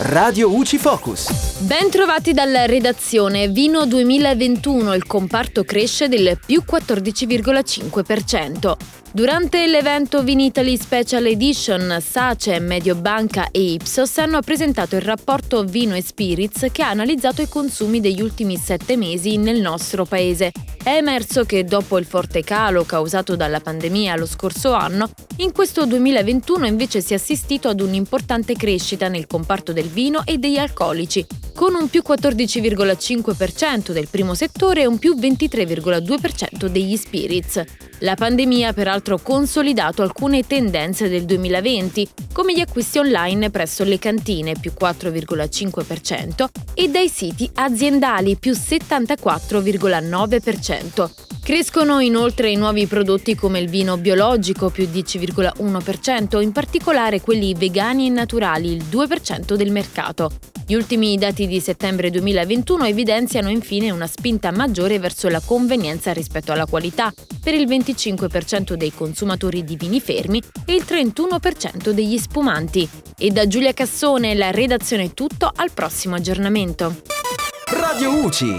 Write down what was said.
Radio UCI Focus. Ben trovati dalla redazione. Vino 2021, il comparto cresce del più 14,5%. Durante l'evento Vinitali Special Edition, Sace, Mediobanca e Ipsos hanno presentato il rapporto Vino e Spirits che ha analizzato i consumi degli ultimi sette mesi nel nostro paese. È emerso che dopo il forte calo causato dalla pandemia lo scorso anno, in questo 2021 invece si è assistito ad un'importante crescita nel comparto del vino e degli alcolici, con un più 14,5% del primo settore e un più 23,2% degli spirits. La pandemia ha peraltro consolidato alcune tendenze del 2020, come gli acquisti online presso le cantine più 4,5% e dai siti aziendali più 74,9%. Crescono inoltre i nuovi prodotti come il vino biologico più 10,1%, in particolare quelli vegani e naturali il 2% del mercato. Gli ultimi dati di settembre 2021 evidenziano infine una spinta maggiore verso la convenienza rispetto alla qualità, per il 25% dei consumatori di vini fermi e il 31% degli spumanti. E da Giulia Cassone la redazione è tutto, al prossimo aggiornamento. Radio UCI.